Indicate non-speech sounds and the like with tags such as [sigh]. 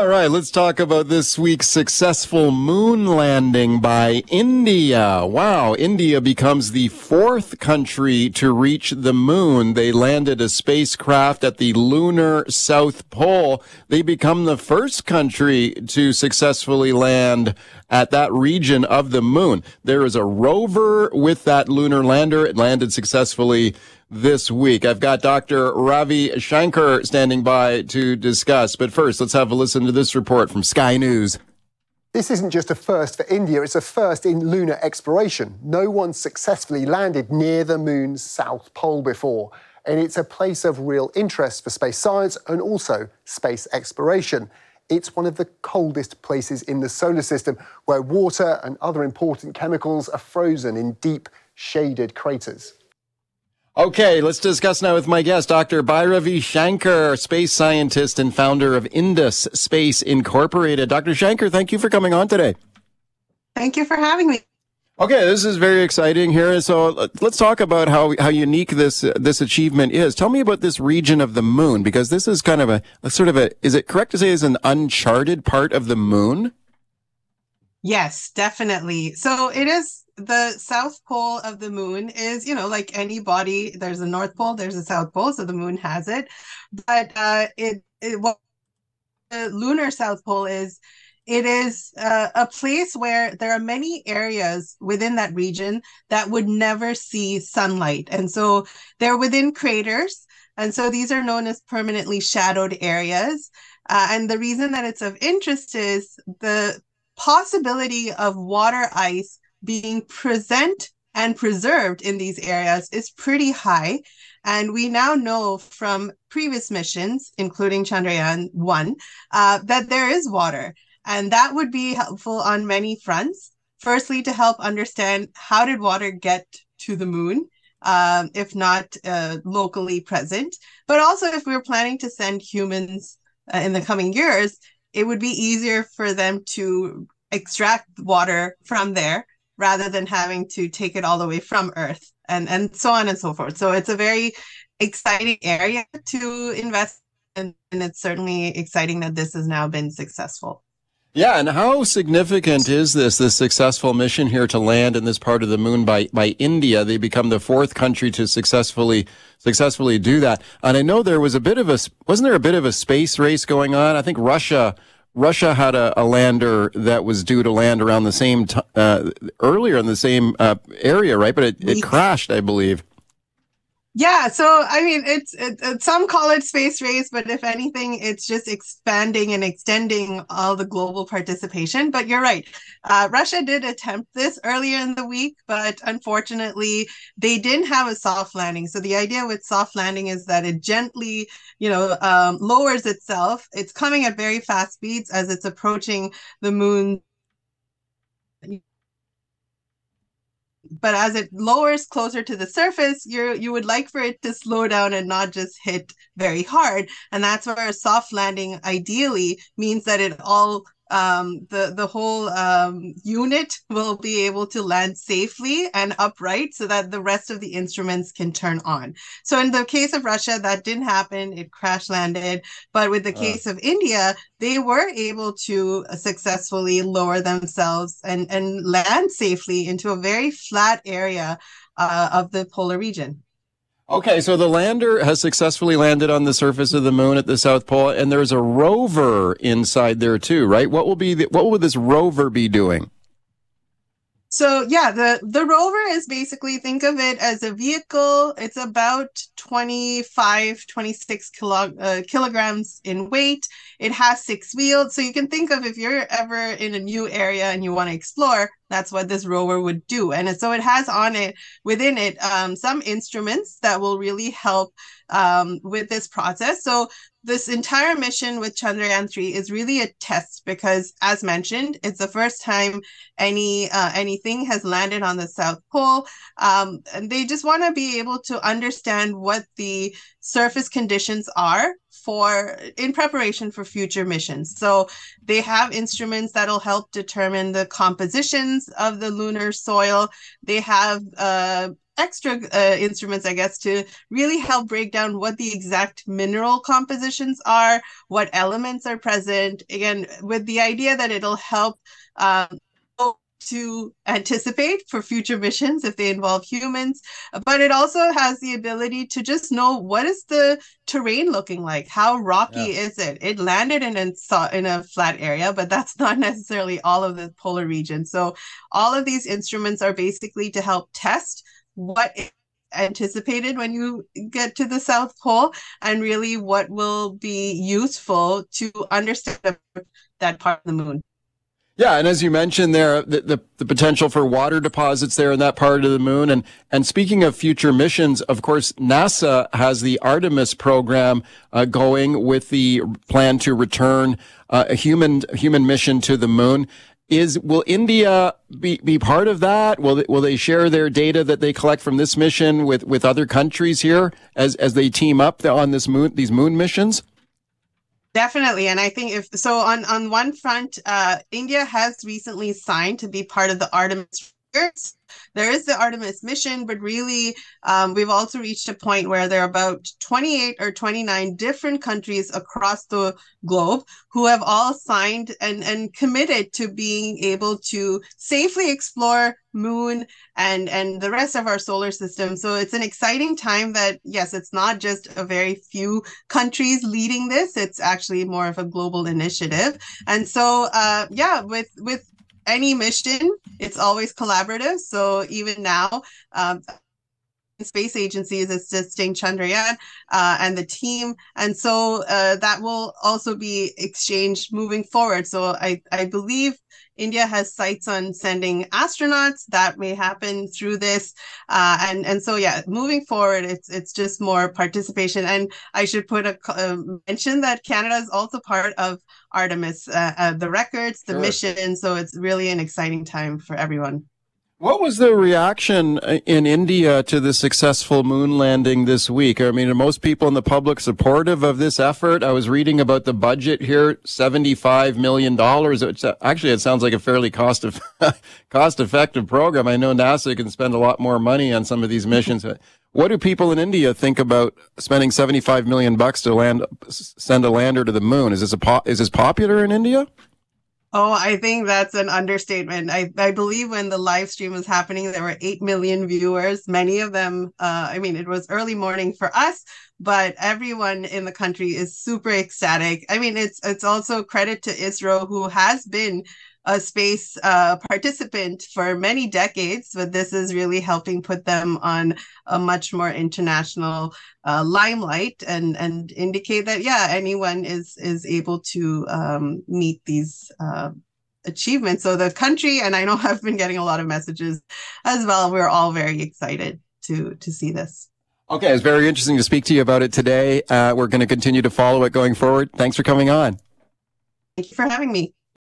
All Right, let's talk about this week's successful moon landing by India. Wow, India becomes the fourth country to reach the moon. They landed a spacecraft at the lunar South Pole. They become the first country to successfully land at that region of the moon. There is a rover with that lunar lander. It landed successfully this week. I've got Dr. Bhairavi Shankar standing by to discuss. But first, let's have a listen to this report from Sky News. This isn't just a first for India, it's a first in lunar exploration. No one successfully landed near the moon's south pole before. And it's a place of real interest for space science and also space exploration. It's one of the coldest places in the solar system where water and other important chemicals are frozen in deep, shaded craters. Okay, let's discuss now with my guest, Dr. Bhairavi Shankar, space scientist and founder of Indus Space Incorporated. Dr. Shankar, thank you for coming on today. Thank you for having me. Okay, this is very exciting here. So let's talk about how how unique this this achievement is. Tell me about this region of the moon because this is kind of a, a sort of a is it correct to say is an uncharted part of the moon? Yes, definitely. So it is the south pole of the moon is, you know, like any body, there's a north pole, there's a south pole, so the moon has it. But uh, it, it what the lunar south pole is, it is uh, a place where there are many areas within that region that would never see sunlight, and so they're within craters. And so these are known as permanently shadowed areas. Uh, and the reason that it's of interest is the possibility of water ice being present and preserved in these areas is pretty high. And we now know from previous missions, including Chandrayaan 1, uh, that there is water. And that would be helpful on many fronts. Firstly, to help understand how did water get to the moon, um, if not uh, locally present. But also, if we are planning to send humans uh, in the coming years, it would be easier for them to extract water from there rather than having to take it all the way from Earth and, and so on and so forth. So it's a very exciting area to invest in, and it's certainly exciting that this has now been successful. Yeah, and how significant is this, this successful mission here to land in this part of the moon by, by India? They become the fourth country to successfully, successfully do that. And I know there was a bit of a, wasn't there a bit of a space race going on? I think Russia Russia had a, a, lander that was due to land around the same t- uh, earlier in the same uh, area, right? But it, it crashed, I believe. Yeah, so I mean, it's it, it, some call it space race, but if anything, it's just expanding and extending all the global participation. But you're right, uh, Russia did attempt this earlier in the week, but unfortunately, they didn't have a soft landing. So the idea with soft landing is that it gently, you know, um, lowers itself. It's coming at very fast speeds as it's approaching the moon but as it lowers closer to the surface, you you would like for it to slow down and not just hit very hard. And that's where a soft landing ideally means that it all um, the the whole um, unit will be able to land safely and upright so that the rest of the instruments can turn on. So in the case of Russia, that didn't happen; it crash landed. But with the uh. case of India, they were able to successfully lower themselves and and land safely into a very flat area uh, of the polar region. Okay, so the lander has successfully landed on the surface of the moon at the South Pole, and there's a rover inside there too, right? What will be the, what will this rover be doing? So yeah, the the rover is basically think of it as a vehicle. It's about 25, 26 kilo, uh, kilograms in weight. It has six wheels. So you can think of if you're ever in a new area and you want to explore, that's what this rover would do. And so it has on it, within it, um, some instruments that will really help um, with this process. So this entire mission with Chandrayaan 3 is really a test because as mentioned, it's the first time any uh, anything has landed on the South Pole. Um, and they just want to be able to understand what the surface conditions are for in preparation for future missions. So they have instruments that'll help determine the compositions of the lunar soil. They have uh, extra uh, instruments, I guess, to really help break down what the exact mineral compositions are, what elements are present. Again, with the idea that it'll help um, to anticipate for future missions if they involve humans but it also has the ability to just know what is the terrain looking like? How rocky yeah. is it? It landed in a, in a flat area but that's [laughs] not necessarily all of the polar region. So all of these instruments are basically to help test what anticipated when you get to the south pole and really what will be useful to understand that part of the moon yeah, and as you mentioned there, the, the, the, potential for water deposits there in that part of the moon. And, and speaking of future missions, of course, NASA has the Artemis program uh, going with the plan to return uh, a human, human mission to the moon. Is, will India be, be part of that? Will they, will they share their data that they collect from this mission with, with other countries here as, as they team up on this moon, these moon missions? Definitely. And I think if so on on one front, uh, India has recently signed to be part of the Artemis there is the Artemis mission, but really, um, we've also reached a point where there are about 28 or 29 different countries across the globe who have all signed and, and committed to being able to safely explore moon and and the rest of our solar system. So it's an exciting time that yes it's not just a very few countries leading this it's actually more of a global initiative. And so uh yeah with with any mission, it's always collaborative. So even now, um, space agencies assisting Chandrayaan uh, and the team. And so uh, that will also be exchanged moving forward. So I, I believe India has sights on sending astronauts. That may happen through this, uh, and and so yeah, moving forward, it's it's just more participation. And I should put a uh, mention that Canada is also part of Artemis, uh, uh the records, the sure. mission. So it's really an exciting time for everyone. What was the reaction uh, in India to the successful moon landing this week? I mean, are most people in the public supportive of this effort? I was reading about the budget here, $75 million. It's, actually, it sounds like a fairly cost, [laughs] of, cost effective program. I know NASA can spend a lot more money on some of these missions. What do people in India think about spending 75 million bucks to land, send a lander to the moon? Is this a, is this popular in India? Oh, I think that's an understatement. I, I believe when the live stream was happening, there were 8 million viewers. Many of them, uh, I mean, it was early morning for us, but everyone in the country is super ecstatic. I mean, it's it's also credit to ISRO, who has been a space uh, participant for many decades, but this is really helping put them on a much more international uh, limelight and and indicate that yeah, anyone is is able to um, meet these. Uh, achievements so the country and i know [laughs] i've been getting a lot of messages as well we're all very excited to to see this Okay, it's very interesting to speak to you about it today. Uh, we're going to continue to follow it going forward. Thanks for coming on. Thank you for having me.